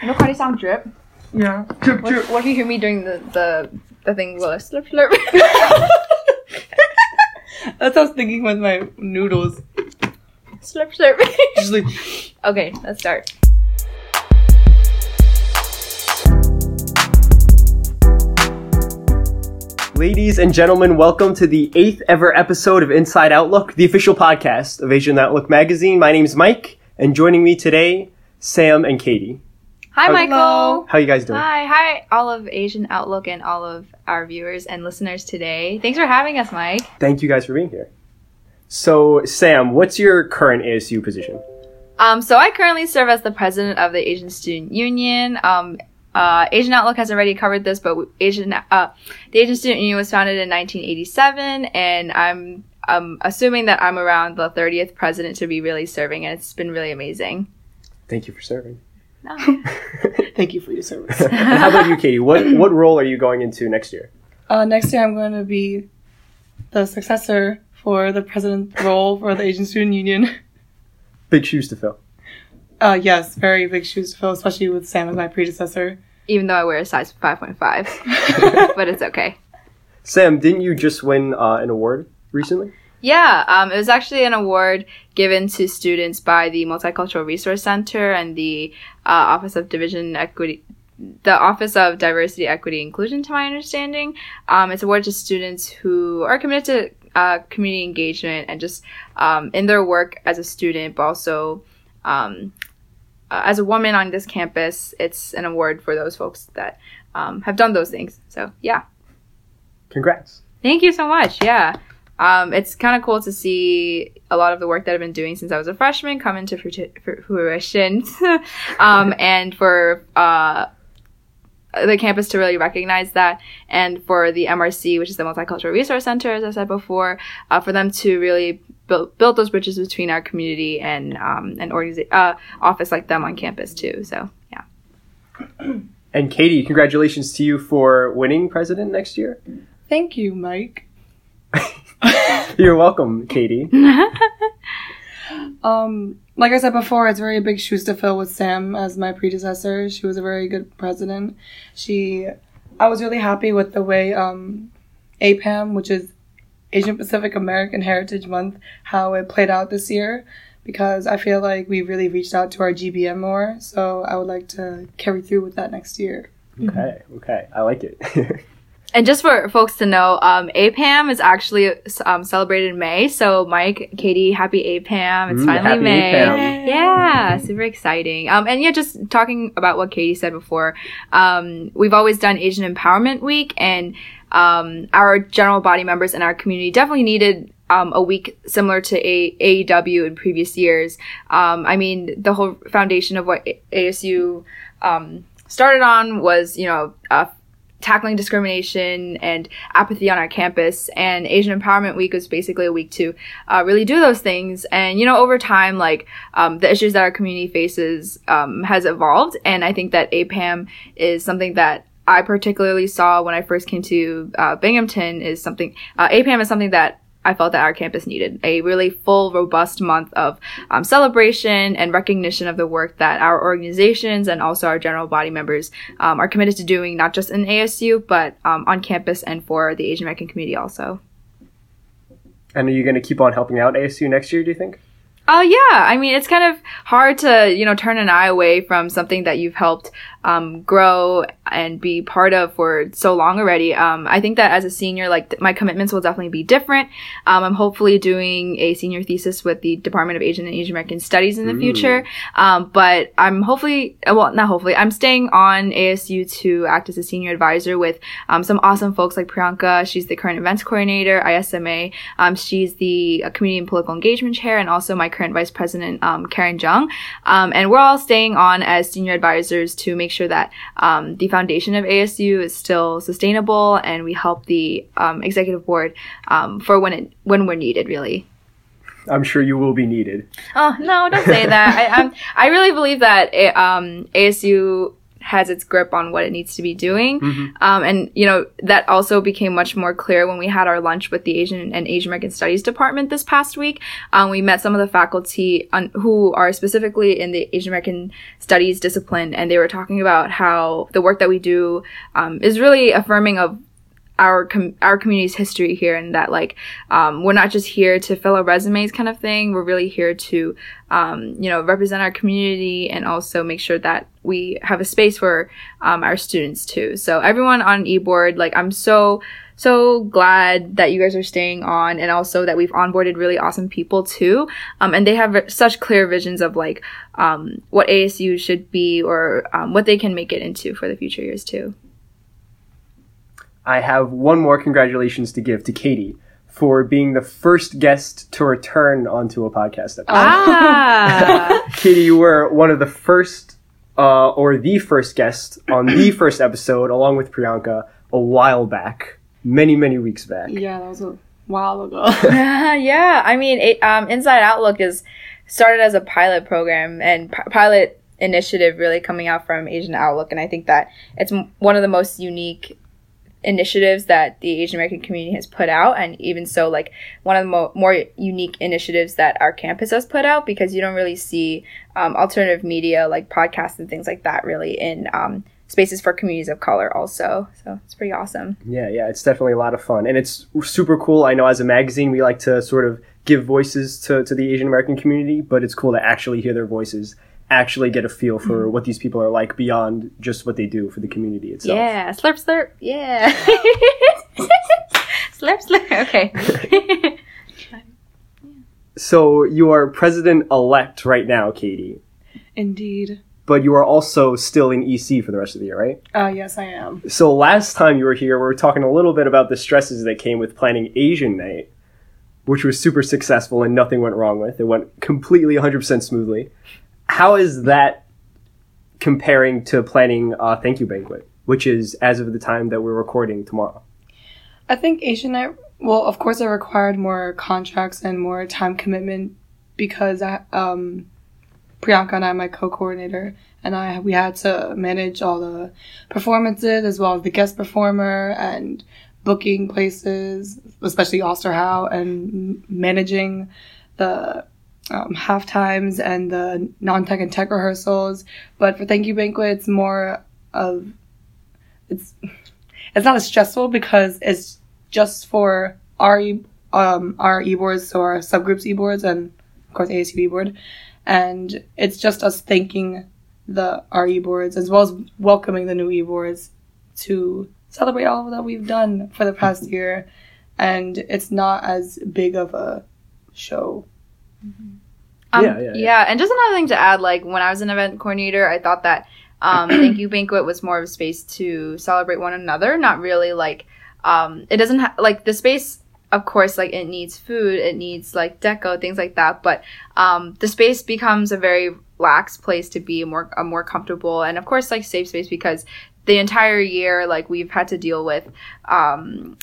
You know Cardi song drip? Yeah. Drip, What, drip. what if you hear me doing the the, the thing with a slurp slurp? That's what I was thinking with my noodles. slurp slurp. Just like, okay, let's start. Ladies and gentlemen, welcome to the eighth ever episode of Inside Outlook, the official podcast of Asian Outlook magazine. My name's Mike, and joining me today, Sam and Katie. Hi, Hello. Michael. How you guys doing? Hi, hi, all of Asian Outlook and all of our viewers and listeners today. Thanks for having us, Mike. Thank you guys for being here. So, Sam, what's your current ASU position? Um, so I currently serve as the president of the Asian Student Union. Um, uh, Asian Outlook has already covered this, but Asian uh, the Asian Student Union was founded in 1987, and I'm um, assuming that I'm around the 30th president to be really serving, and it's been really amazing. Thank you for serving. No. Thank you for your service. and how about you, Katie? What what role are you going into next year? Uh, next year, I'm going to be the successor for the president role for the Asian Student Union. Big shoes to fill. Uh, yes, very big shoes to fill, especially with Sam as my predecessor. Even though I wear a size 5.5, but it's okay. Sam, didn't you just win uh, an award recently? Yeah, um, it was actually an award given to students by the Multicultural Resource Center and the uh, Office of Division Equity, the Office of Diversity, Equity, Inclusion, to my understanding. Um, it's awarded to students who are committed to uh, community engagement and just um, in their work as a student, but also um, uh, as a woman on this campus. It's an award for those folks that um, have done those things. So, yeah. Congrats. Thank you so much. Yeah. Um, it's kind of cool to see a lot of the work that I've been doing since I was a freshman come into fruition. um, and for uh, the campus to really recognize that, and for the MRC, which is the Multicultural Resource Center, as I said before, uh, for them to really build, build those bridges between our community and um, an organiza- uh, office like them on campus, too. So, yeah. And Katie, congratulations to you for winning president next year. Thank you, Mike. You're welcome, Katie. Um, like I said before, it's very big shoes to fill with Sam as my predecessor. She was a very good president. She, I was really happy with the way um, APAM, which is Asian Pacific American Heritage Month, how it played out this year, because I feel like we really reached out to our GBM more. So I would like to carry through with that next year. Okay, okay, I like it. And just for folks to know, um, APAM is actually um, celebrated in May. So, Mike, Katie, happy APAM. It's Mm, finally May. APAM. Yeah, super exciting. Um, and yeah, just talking about what Katie said before, um, we've always done Asian Empowerment Week, and um, our general body members in our community definitely needed um, a week similar to a- AEW in previous years. Um, I mean, the whole foundation of what A- ASU um, started on was, you know, uh, tackling discrimination and apathy on our campus. And Asian Empowerment Week was basically a week to uh, really do those things. And you know, over time, like um, the issues that our community faces um, has evolved, and I think that APAM is something that I particularly saw when I first came to uh, Binghamton. Is something uh, APAM is something that I felt that our campus needed a really full, robust month of um, celebration and recognition of the work that our organizations and also our general body members um, are committed to doing, not just in ASU, but um, on campus and for the Asian American community also. and are you going to keep on helping out ASU next year, do you think? Oh yeah, I mean it's kind of hard to you know turn an eye away from something that you've helped um, grow and be part of for so long already. Um, I think that as a senior, like th- my commitments will definitely be different. Um, I'm hopefully doing a senior thesis with the Department of Asian and Asian American Studies in the future. Um, but I'm hopefully, uh, well, not hopefully, I'm staying on ASU to act as a senior advisor with um, some awesome folks like Priyanka. She's the current events coordinator, ISMA. Um, she's the uh, community and political engagement chair, and also my current vice president, um, Karen Jung. Um, and we're all staying on as senior advisors to make sure that um, the foundation of ASU is still sustainable, and we help the um, executive board um, for when it when we're needed, really. I'm sure you will be needed. Oh no, don't say that. I I'm, I really believe that eh, um, ASU has its grip on what it needs to be doing. Mhm. Um, and you know that also became much more clear when we had our lunch with the Asian and Asian American Studies department this past week. Um, we met some of the faculty on, who are specifically in the Asian American Studies discipline, and they were talking about how the work that we do um, is really affirming of our com- our community's history here and that like um, we're not just here to fill our resumes kind of thing. We're really here to um, you know represent our community and also make sure that we have a space for um, our students too. So everyone on eboard like i'm so so glad that you guys are staying on and also that we've onboarded really awesome people too. Um, and they have such clear visions of like um, what asu should be or um, what they can make it into for the future years too I have one more congratulations to give to Katie for being the first guest to return onto a podcast episode. ah Katie, you were one of the first, uh, or the first guest on the first episode, along with Priyanka, a while back, many, many weeks back. Yeah, that was a while ago. yeah, I mean, it, um, Inside Outlook is started as a pilot program and p- pilot initiative, really coming out from Asian Outlook, and I think that it's m- one of the most unique initiatives that the Asian American community has put out, and even so, like one of the mo- more unique initiatives that our campus has put out because you don't really see um, alternative media like podcasts and things like that really in um, spaces for communities of color also. So it's pretty awesome. Yeah, yeah, it's definitely a lot of fun. And it's super cool. I know as a magazine, we like to sort of give voices to, to the Asian American community, but it's cool to actually hear their voices, actually get a feel for what these people are like beyond just what they do for the community itself. Yeah, slurp, slurp. Yeah. slurp, slurp. Okay. So you are president elect right now, Katie, Indeed. but you are also still in EC for the rest of the year, right? Uh, yes, I am. So last time you were here, we were talking a little bit about the stresses that came with planning Asian Night, which was super successful and nothing went wrong with. It went completely 100% smoothly. How is that comparing to planning uh, Thank You Banquet, which is as of the time that we're recording tomorrow? I think Asian Night, well, of course, it required more contracts and more time commitment because I, um, Priyanka and I, my co-coordinator, and I, we had to manage all the performances as well as the guest performer and booking places, especially Osterhout, and managing the um, half times and the non-tech and tech rehearsals. But for Thank You Banquet, it's more of it's it's not as stressful because it's just for our e- um our e-boards, so our subgroups e-boards, and of course ASU e-board, and it's just us thanking the our e-boards as well as welcoming the new e-boards to celebrate all that we've done for the past year, and it's not as big of a show. Um, Yeah, yeah, yeah. and just another thing to add, like when I was an event coordinator, I thought that um, Thank You Banquet was more of a space to celebrate one another, not really like um, it doesn't ha- like the space. Of course, like it needs food, it needs like deco, things like that. But um, the space becomes a very lax place to be, a more a more comfortable, and of course, like safe space because the entire year, like we've had to deal with um,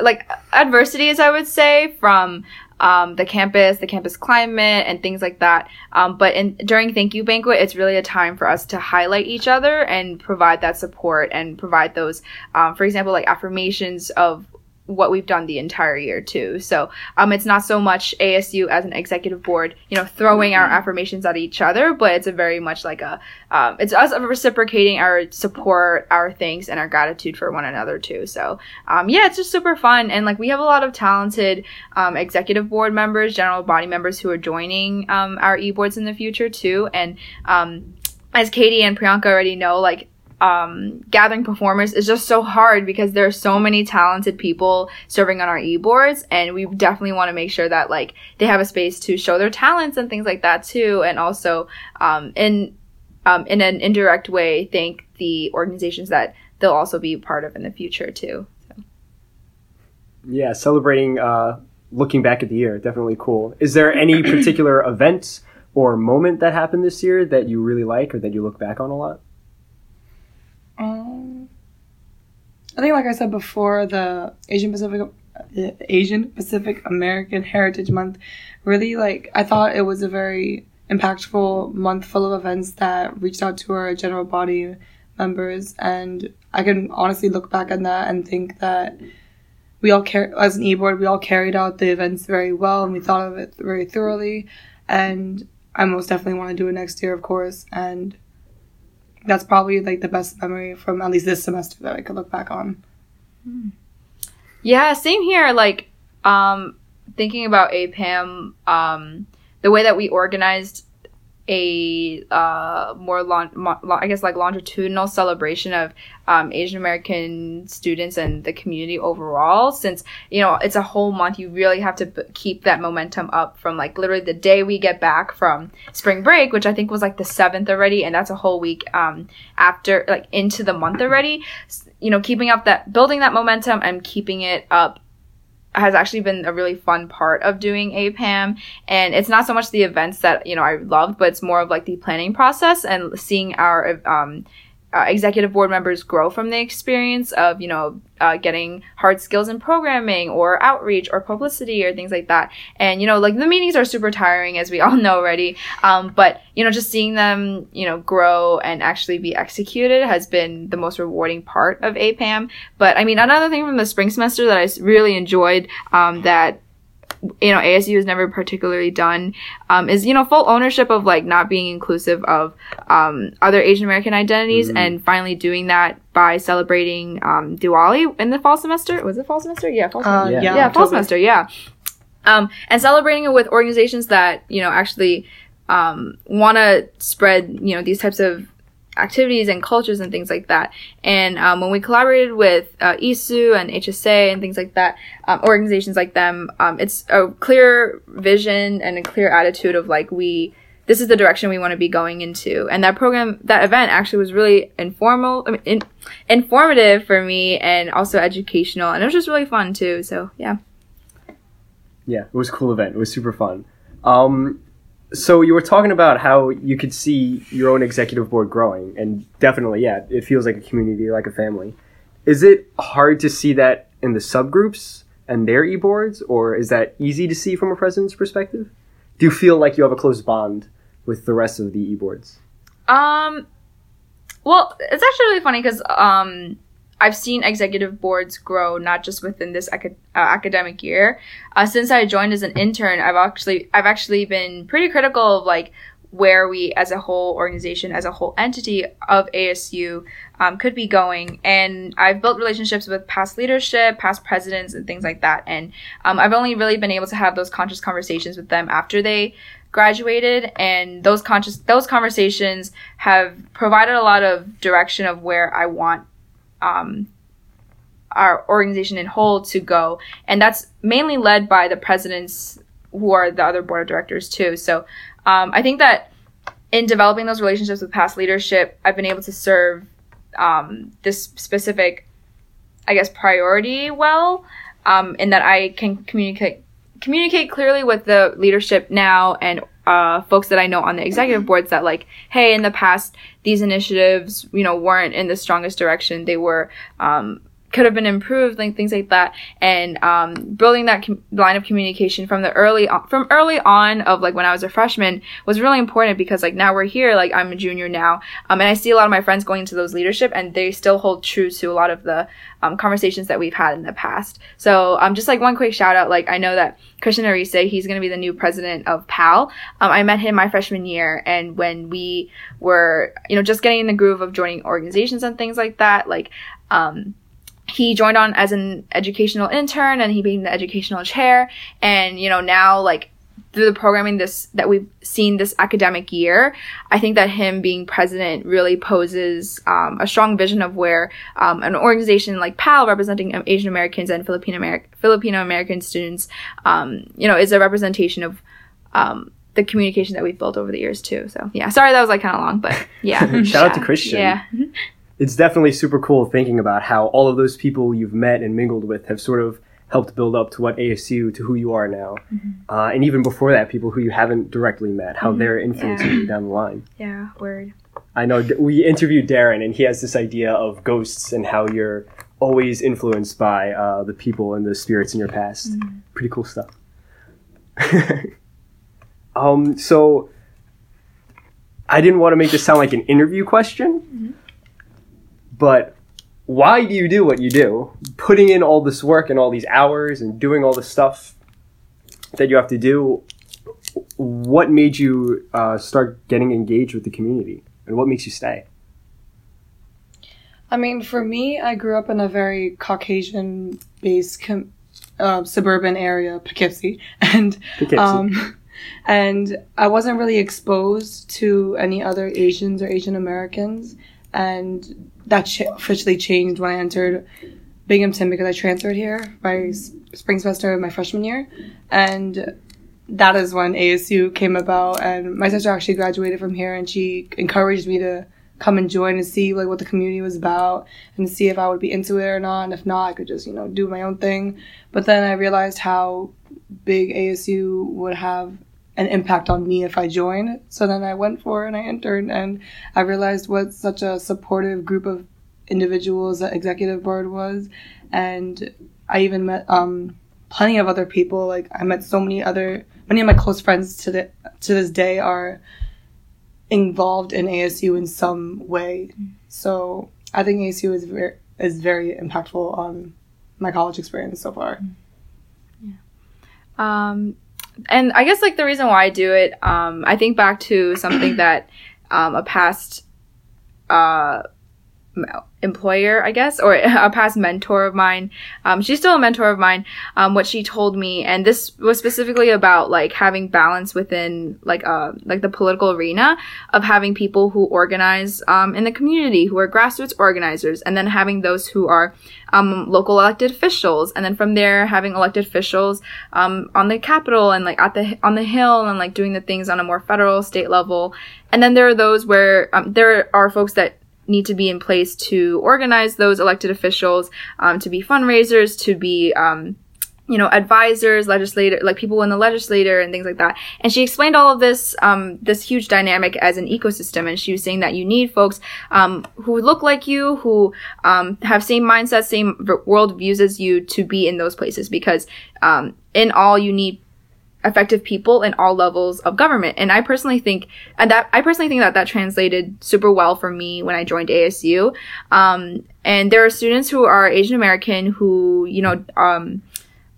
like adversities, I would say, from um, the campus, the campus climate, and things like that. Um, but in, during Thank You Banquet, it's really a time for us to highlight each other and provide that support and provide those, um, for example, like affirmations of what we've done the entire year too. So um, it's not so much ASU as an executive board, you know, throwing our affirmations at each other, but it's a very much like a, um, it's us reciprocating our support, our thanks, and our gratitude for one another too. So um, yeah, it's just super fun, and like we have a lot of talented um, executive board members, general body members who are joining um, our e boards in the future too, and um, as Katie and Priyanka already know, like um, gathering performers is just so hard because there are so many talented people serving on our e-boards and we definitely want to make sure that like they have a space to show their talents and things like that too and also um, in um, in an indirect way thank the organizations that they'll also be part of in the future too Yeah, celebrating, uh, looking back at the year, definitely cool. Is there any particular event or moment that happened this year that you really like or that you look back on a lot? Um, I think, like I said before, the Asian Pacific, Asian Pacific American Heritage Month, really like I thought it was a very impactful month full of events that reached out to our general body members, and I can honestly look back on that and think that we all care as an e-board we all carried out the events very well and we thought of it very thoroughly. And i most definitely want to do it next year of course. And that's probably like the best memory from at least this semester that i could look back on Yeah, same here. Like, um, thinking about APAM, um, the way that we organized a uh, more long, mo- I guess like longitudinal celebration of um, Asian American students and the community overall. Since you know it's a whole month, you really have to b- keep that momentum up from like literally the day we get back from spring break, which I think was like the seventh already, and that's a whole week um, after like into the month already. You know, keeping up that building that momentum and keeping it up has actually been a really fun part of doing APAM. And it's not so much the events that, you know, I loved, but it's more of like the planning process and seeing our um, uh, executive board members grow from the experience of, you know, uh, getting hard skills in programming or outreach or publicity or things like that. And, you know, like the meetings are super tiring, as we all know already. Um, but, you know, just seeing them, you know, grow and actually be executed has been the most rewarding part of APAM. But I mean, another thing from the spring semester that i really enjoyed um, that you know ASU has never particularly done um, is you know full ownership of like not being inclusive of um, other Asian American identities and finally doing that by celebrating um, Diwali in the fall semester. Was it fall semester? Yeah, fall semester. uh, Yeah. yeah, yeah, fall semester. Yeah, um, and celebrating it with organizations that you know actually um, want to spread you know these types of activities and cultures and things like that. And um, when we collaborated with uh, ISU and HSA and things like that, um, organizations like them, um, it's a clear vision and a clear attitude of like we. This is the direction we want to be going into, and that program, that event, actually was really informal, I mean, in, informative for me, and also educational, and it was just really fun too. So yeah. Yeah, it was a cool event. It was super fun. Um, so you were talking about how you could see your own executive board growing, and definitely, yeah, it feels like a community, like a family. Is it hard to see that in the subgroups and their e-boards, or is that easy to see from a president's perspective? Do you feel like you have a close bond with the rest of the e-boards? Um, well, it's actually really funny because um, I've seen executive boards grow not just within this aca- uh, academic year. Uh, since I joined as an intern, I've actually I've actually been pretty critical of like where we as a whole organization, as a whole entity of ASU, um, could be going. And I've built relationships with past leadership, past presidents, and things like that. And um, I've only really been able to have those conscious conversations with them after they graduated and those conscious those conversations have provided a lot of direction of where I want um, our organization in whole to go. And that's mainly led by the presidents who are the other board of directors too. So um, I think that in developing those relationships with past leadership I've been able to serve um, this specific I guess priority well um, in that I can communicate communicate clearly with the leadership now and uh, folks that I know on the executive boards that like, hey, in the past these initiatives, you know, weren't in the strongest direction. They were um, could have been improved, like things like that, and um, building that com- line of communication from the early on, from early on of like when I was a freshman was really important because like now we're here, like I'm a junior now, um, and I see a lot of my friends going into those leadership, and they still hold true to a lot of the um, conversations that we've had in the past. So um, just like one quick shout out, like I know that Christian Arise, he's going to be the new president of PAL. Um, I met him my freshman year, and when we were, you know, just getting in the groove of joining organizations and things like that, like, um, he joined on as an educational intern and he became the educational chair. And, you know, now, like, through the programming this that we've seen this academic year, I think that him being president really poses um, a strong vision of where um, an organization like PAL, representing um, Asian Americans and Filipino American Filipino American students, um, you know, is a representation of um, the communication that we've built over the years too. So yeah, sorry that was like kind of long, but yeah. Shout out to Christian. Yeah. It's definitely super cool thinking about how all of those people you've met and mingled with have sort of helped build up to what ASU to who you are now, uh, and even before that, people who you haven't directly met, how they're influencing you down the line. Yeah. Word. I know we interviewed Darren, and he has this idea of ghosts and how you're always influenced by uh, the people and the spirits in your past. Pretty cool stuff. um, so I didn't want to make this sound like an interview question, but why do you do what you do? Putting in all this work and all these hours and doing all the stuff that you have to do. What made you uh, start getting engaged with the community, and what makes you stay? I mean, for me, I grew up in a very Caucasian based com- uh, suburban area, Poughkeepsie, and Poughkeepsie. um, and I wasn't really exposed to any other Asians or Asian Americans, and that ch- officially changed when I entered Binghamton because I transferred here by spring semester of my freshman year, and that is when ASU came about. And my sister actually graduated from here, and she encouraged me to come and join and see like what the community was about and see if I would be into it or not. And if not, I could just you know do my own thing. But then I realized how big ASU would have an impact on me if I join. So then I went for it and I entered, and I realized what such a supportive group of individuals that executive board was, and I even met um, plenty of other people. Like I met so many other many of my close friends to the to this day are involved in ASU in some way. So I think ASU is very is very impactful on my college experience so far. Yeah. Um, and I guess like the reason why I do it, um, I think back to something that um, a past uh, employer, I guess, or a past mentor of mine. Um, she's still a mentor of mine. Um, what she told me, and this was specifically about like having balance within like uh like the political arena of having people who organize um, in the community, who are grassroots organizers, and then having those who are um, local elected officials, and then from there having elected officials um, on the Capitol and like at the on the Hill and like doing the things on a more federal, state level, and then there are those where um, there are folks that need to be in place to organize those elected officials, um, to be fundraisers, to be um, you know, advisors, legislator, like people in the legislature and things like that. And she explained all of this, um, this huge dynamic as an ecosystem. And she was saying that you need folks, um, who look like you, who, um, have same mindset, same world views as you to be in those places because, um, in all you need effective people in all levels of government. And I personally think, and that I personally think that that translated super well for me when I joined ASU. Um, and there are students who are Asian American who, you know, um,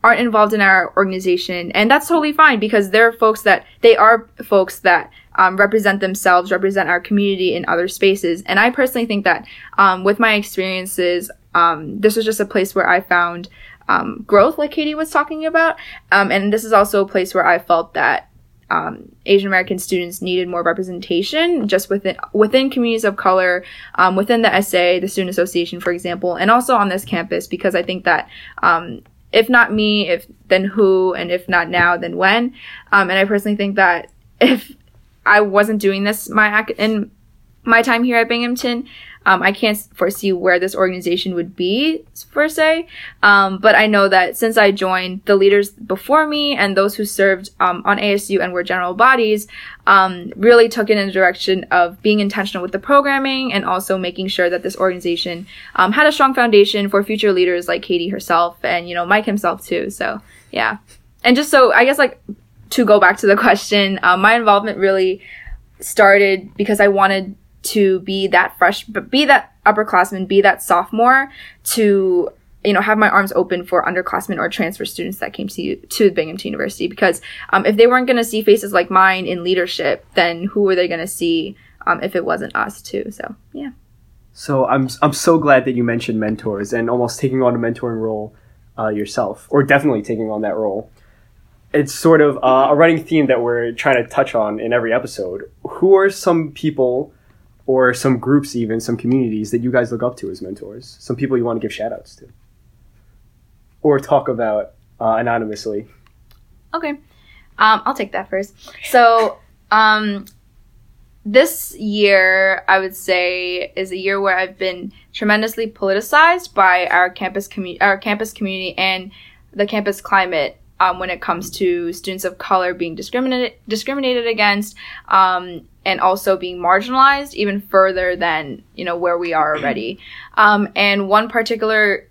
aren't involved in our organization, and that's totally fine because they're folks that they are folks that um, represent themselves, represent our community in other spaces. And I personally think that um, with my experiences, um, this was just a place where I found um, growth, like Katie was talking about, um, and this is also a place where I felt that um, Asian American students needed more representation just within within communities of color, um, within the SA, the Student Association, for example, and also on this campus because I think that um, if not me, if then who, and if not now, then when. Um, and I personally think that if I wasn't doing this my in my time here at Binghamton, um, I can't foresee where this organization would be per se. Um, but I know that since I joined, the leaders before me and those who served um, on ASU and were general bodies um, really took it in the direction of being intentional with the programming and also making sure that this organization um, had a strong foundation for future leaders like Katie herself and you know Mike himself too. So yeah, and just so I guess like to go back to the question, um, my involvement really started because I wanted to be that fresh, but be that upperclassman, be that sophomore to you know have my arms open for underclassmen or transfer students that came to to Binghamton University because um, if they weren't going to see faces like mine in leadership, then who were they going to see um, if it wasn't us too? So yeah. So I'm I'm so glad that you mentioned mentors and almost taking on a mentoring role uh, yourself, or definitely taking on that role. It's sort of uh, a running theme that we're trying to touch on in every episode. Who are some people, or some groups, even some communities that you guys look up to as mentors? Some people you want to give shout outs to, or talk about uh, anonymously. Okay. Um, I'll take that first. So, um, this year, I would say, is a year where I've been tremendously politicized by our campus community, our campus community, and the campus climate. Um, when it comes to students of color being discriminated discriminated against, um, and also being marginalized even further than you know where we are already. Um, and one particular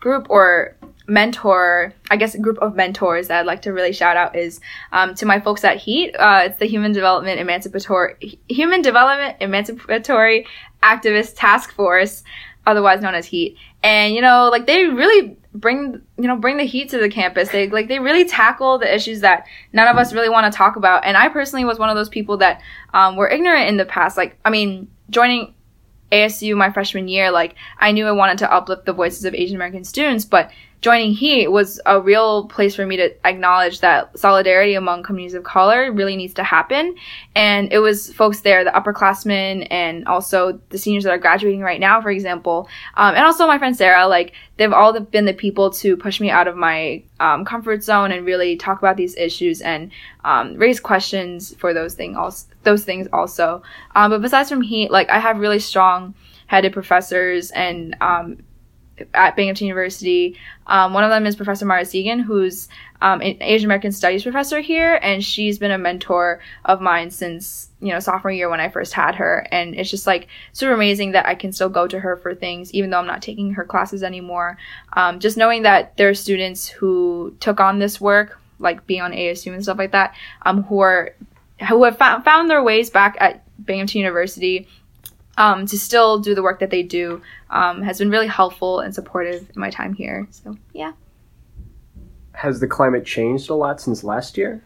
group or mentor, I guess, a group of mentors that I'd like to really shout out is um, to my folks at Heat. Uh, it's the Human Development Emancipatory Human Development Emancipatory Activist Task Force, otherwise known as Heat. And you know, like they really bring you know bring the heat to the campus. They like they really tackle the issues that none of us really want to talk about. And I personally was one of those people that um, were ignorant in the past. Like, I mean, joining ASU my freshman year, like I knew I wanted to uplift the voices of Asian American students, but joining Heat was a real place for me to acknowledge that solidarity among communities of color really needs to happen. And it was folks there, the upperclassmen and also the seniors that are graduating right now, for example. Um, and also my friend Sarah, like they've all been the people to push me out of my um, comfort zone and really talk about these issues and um, raise questions for those things also, those things also. Um, but besides from Heat, like I have really strong headed professors and um, at Binghamton University. Um, one of them is Professor Mara Segan, who's um, an Asian American Studies professor here, and she's been a mentor of mine since you know sophomore year when I first had her. And it's just like super amazing that I can still go to her for things, even though I'm not taking her classes anymore. Um, just knowing that there are students who took on this work, like being on ASU and stuff like that, um, who are who have found, found their ways back at Binghamton University um, to still do the work that they do um, has been really helpful and supportive in my time here. So, yeah. Has the climate changed a lot since last year?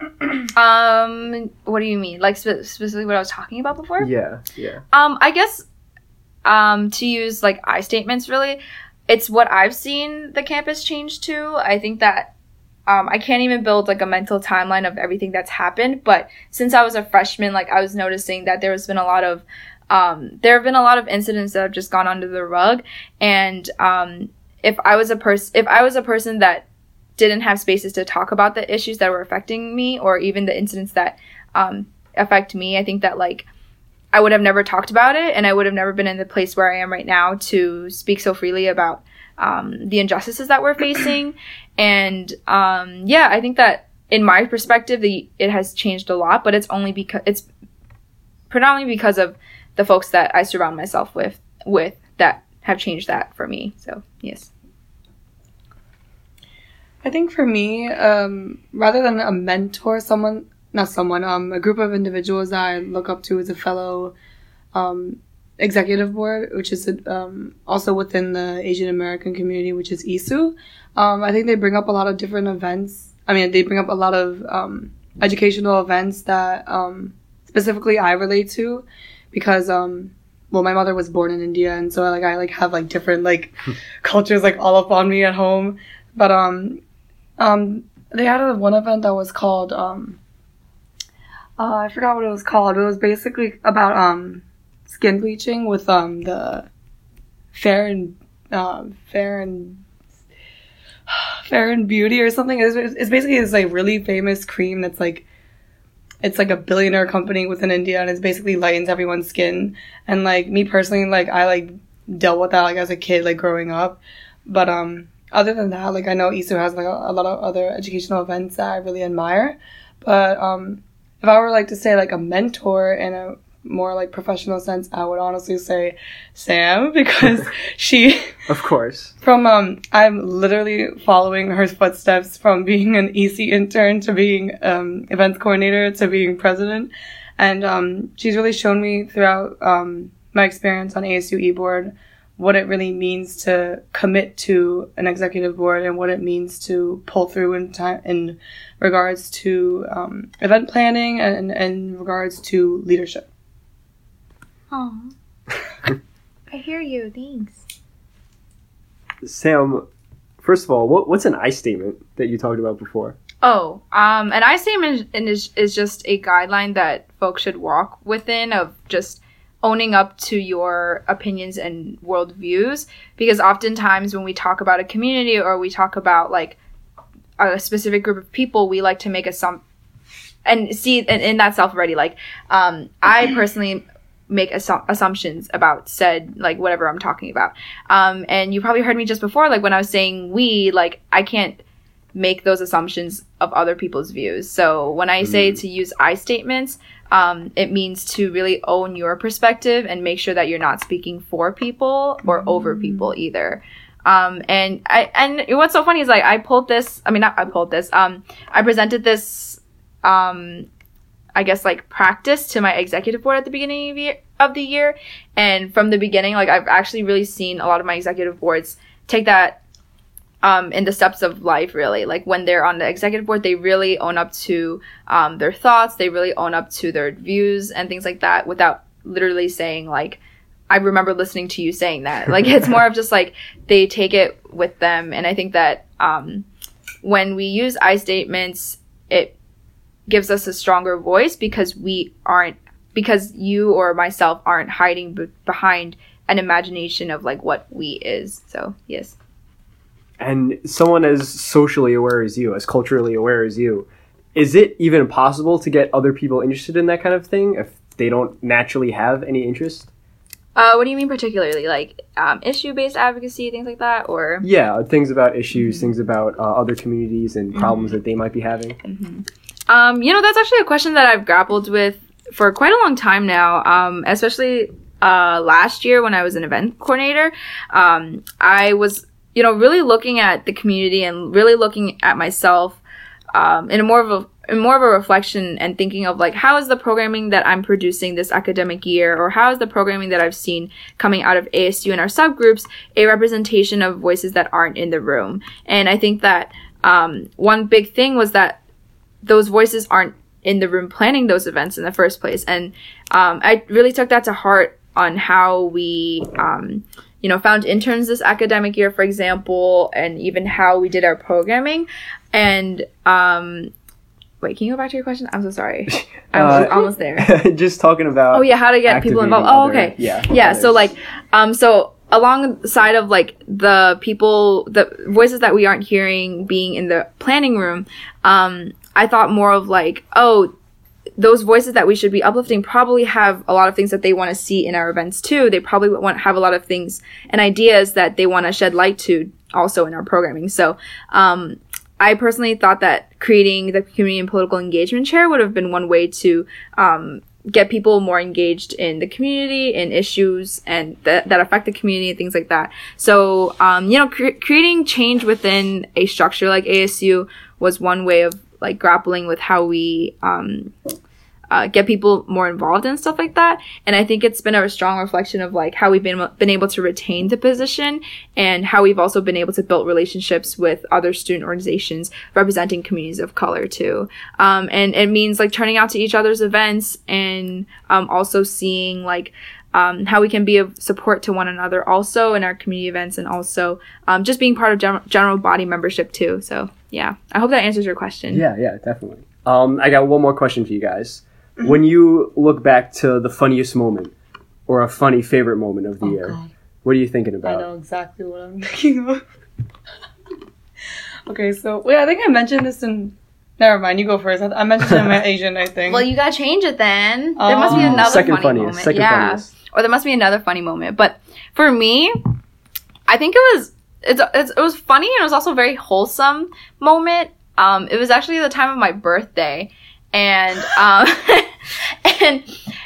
um, what do you mean? Like spe- specifically what I was talking about before? Yeah, yeah. Um, I guess um, to use like I statements really, it's what I've seen the campus change to. I think that um, I can't even build like a mental timeline of everything that's happened. But since I was a freshman, like I was noticing that there has been a lot of um, there have been a lot of incidents that have just gone under the rug. And um, if I was a person, if I was a person that didn't have spaces to talk about the issues that were affecting me, or even the incidents that um, affect me, I think that like I would have never talked about it, and I would have never been in the place where I am right now to speak so freely about um, the injustices that we're facing. And um, yeah, I think that in my perspective, the it has changed a lot, but it's only because it's predominantly because of the folks that I surround myself with with that have changed that for me. So yes. I think for me, um, rather than a mentor, someone not someone, um, a group of individuals that I look up to as a fellow um, executive board, which is um, also within the Asian American community, which is ISU. Um, I think they bring up a lot of different events. I mean, they bring up a lot of um, educational events that um, specifically I relate to because um well my mother was born in India and so like I like have like different like cultures like all up on me at home. But um um they had a one event that was called um uh, I forgot what it was called. It was basically about um skin bleaching with um the fair and um fair and fair and beauty or something. It's, it's basically this like really famous cream that's like it's like a billionaire company within India and it's basically lightens everyone's skin. And like me personally, like I like dealt with that like as a kid, like growing up. But um other than that, like I know ISU has like a, a lot of other educational events that I really admire. But um if I were like to say like a mentor in a more like professional sense, I would honestly say Sam because she Of course. From um I'm literally following her footsteps from being an EC intern to being um events coordinator to being president. And um she's really shown me throughout um my experience on ASU e-board what it really means to commit to an executive board and what it means to pull through in time in regards to um, event planning and in regards to leadership. Oh, I hear you. Thanks. Sam, first of all, what, what's an I statement that you talked about before? Oh, um, an I statement is, is just a guideline that folks should walk within of just owning up to your opinions and worldviews. Because oftentimes when we talk about a community or we talk about like a specific group of people, we like to make a some and see and in that self already like um, I personally make assu- assumptions about said like whatever I'm talking about. Um, and you probably heard me just before, like when I was saying we, like I can't make those assumptions of other people's views. So when I say to use I statements, um, it means to really own your perspective and make sure that you're not speaking for people or over people either. Um, and I and what's so funny is like I pulled this. I mean, not I pulled this. Um, I presented this. Um, I guess like practice to my executive board at the beginning of, year, of the year, and from the beginning, like I've actually really seen a lot of my executive boards take that um, in the steps of life, really. Like when they're on the executive board, they really own up to um, their thoughts, they really own up to their views and things like that without literally saying, like, I remember listening to you saying that. Like it's more of just like they take it with them. And I think that um, when we use I statements, it gives us a stronger voice because we aren't, because you or myself aren't hiding b- behind an imagination of like what we is. So, yes and someone as socially aware as you, as culturally aware as you, is it even possible to get other people interested in that kind of thing if they don't naturally have any interest? Uh, what do you mean particularly? Like um, issue-based advocacy, things like that, or yeah, things about issues, mm-hmm. things about uh, other communities and problems mm-hmm. that they might be having. Mm-hmm. Um, you know, that's actually a question that I've grappled with for quite a long time now. Um, especially uh, last year when I was an event coordinator, um, I was you know, really looking at the community and really looking at myself um, in a more of a in more of a reflection and thinking of like how is the programming that I'm producing this academic year or how is the programming that I've seen coming out of ASU and our subgroups a representation of voices that aren't in the room. And I think that um, one big thing was that those voices aren't in the room planning those events in the first place. And um, I really took that to heart on how we um, you know, found interns this academic year, for example, and even how we did our programming. And, um, wait, can you go back to your question? I'm so sorry. I was uh, almost there. just talking about. Oh, yeah, how to get people involved. Oh, okay. yeah. Yeah. So, like, um, so alongside of like the people, the voices that we aren't hearing being in the planning room, um, I thought more of like, oh, those voices that we should be uplifting probably have a lot of things that they want to see in our events too. They probably want have a lot of things and ideas that they want to shed light to also in our programming. So, um, I personally thought that creating the community and political engagement chair would have been one way to um, get people more engaged in the community in issues and that, that affect the community and things like that. So, um, you know, cre- creating change within a structure like ASU was one way of like grappling with how we um, uh, get people more involved and stuff like that. And I think it's been a strong reflection of like how we've been been able to retain the position and how we've also been able to build relationships with other student organizations representing communities of color too. Um, and it means like turning out to each other's events and um, also seeing like um, how we can be of support to one another also in our community events and also um, just being part of gen- general body membership too. So yeah, I hope that answers your question. Yeah, yeah, definitely. Um, I got one more question for you guys. when you look back to the funniest moment or a funny favorite moment of the oh, year, God. what are you thinking about? I know exactly what I'm thinking of. okay, so wait, I think I mentioned this in. Never mind, you go first. I mentioned it in my Asian, I think. Well, you gotta change it then. There must be um, another second funny funniest, moment. Second yeah. funniest. Or there must be another funny moment. But for me, I think it was it's, it's it was funny and it was also a very wholesome moment. Um, it was actually the time of my birthday, and um, and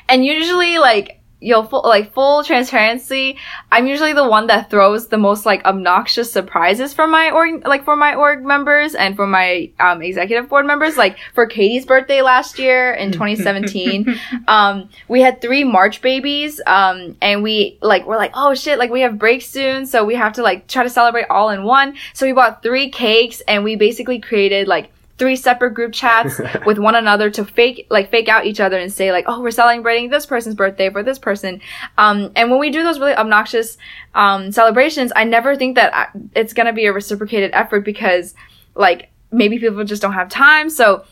and usually like yo full like full transparency i'm usually the one that throws the most like obnoxious surprises for my org like for my org members and for my um, executive board members. Like for katie's birthday last year in 2017 um, we had three march babies um, and we like we're like oh shit like we have break soon so we have to like try to celebrate all in one. So we bought three cakes and we basically created like three separate group chats with one another to fake like fake out each other and say like oh we're celebrating this person's birthday for this person. Um, and when we do those really obnoxious um, celebrations i never think that I, it's going to be a reciprocated effort because like maybe people just don't have time. So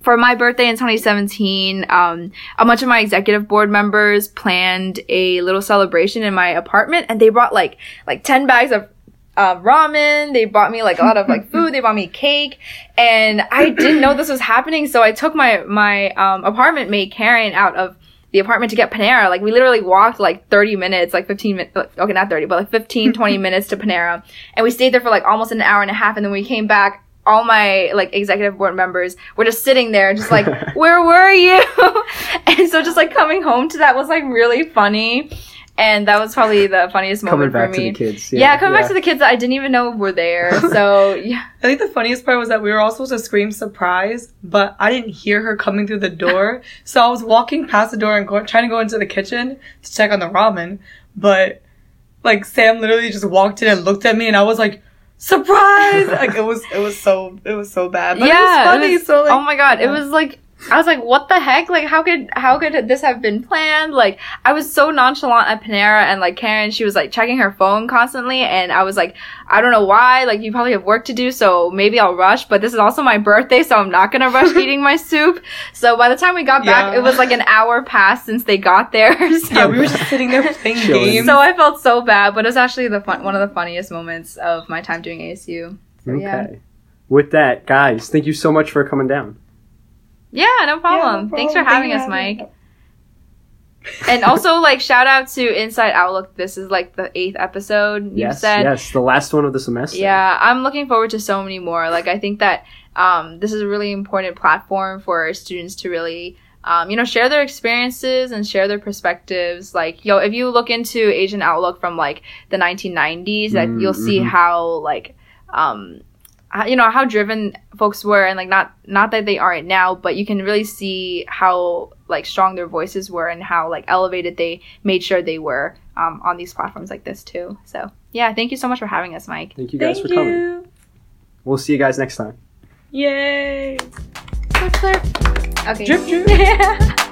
for my birthday in 2017, um, a bunch of my executive board members planned a little celebration in my apartment, and they brought like like 10 bags of uh, ramen. They bought me like a lot of like food. They bought me cake, and I didn't know this was happening. So I took my my um, apartment mate Karen out of the apartment to get Panera. Like we literally walked like 30 minutes, like 15 minutes. Okay, not 30, but like 15, 20 minutes to Panera, and we stayed there for like almost an hour and a half. And then we came back. All my like executive board members were just sitting there, just like, where were you? and so just like coming home to that was like really funny and that was probably the funniest moment Coming moment back for to me. the kids. yeah, coming back to the kids that I didn't even know were there. So yeah, I think the funniest part was that we were all supposed to scream surprise, but I didn't hear her coming through the door. so I was walking past the door and go- trying to go into the kitchen to check on the ramen, but like Sam literally just walked in and looked at me, and I was like, "Surprise!" like it was, it was so, it was so bad. But yeah, it was funny. it was- so like, oh my god, it was like I was like, what the heck? Like, how could how could this have been planned? Like, I was so nonchalant at Panera, and like Karen, she was like checking her phone constantly, and I was like, I don't know why. Like, you probably have work to do, so maybe I'll rush. But this is also my birthday, so I'm not gonna rush eating my soup. So by the time we got back, Yeah. it was like an hour past since they got there. So. yeah, we were just sitting there playing games. So I felt so bad, but it was actually the fun, one of the funniest moments of my time doing ASU. So, Okay. yeah. With that, guys, thank you so much for coming down. Yeah, no problem. Yeah, no Thanks for having Thank us, Mike. having and also, like, shout out to Inside Outlook. This is like the eighth episode you yes, said. yes, the last one of the semester. Yeah, I'm looking forward to so many more. Like, I think that um, this is a really important platform for students to really, um, you know, share their experiences and share their perspectives. Like, yo, if you look into Asian Outlook from like the 1990s, that Mm, you'll see mhm. how like, um, how- you know, how driven folks were, and like not not that they aren't now, but you can really see how like strong their voices were and how like elevated they made sure they were um, on these platforms like this too. So yeah, thank you so much for having us, Mike. Thank you guys Thank for coming. you. We'll see you guys next time. Yay. Slurp, slurp. Okay. Drip, drip.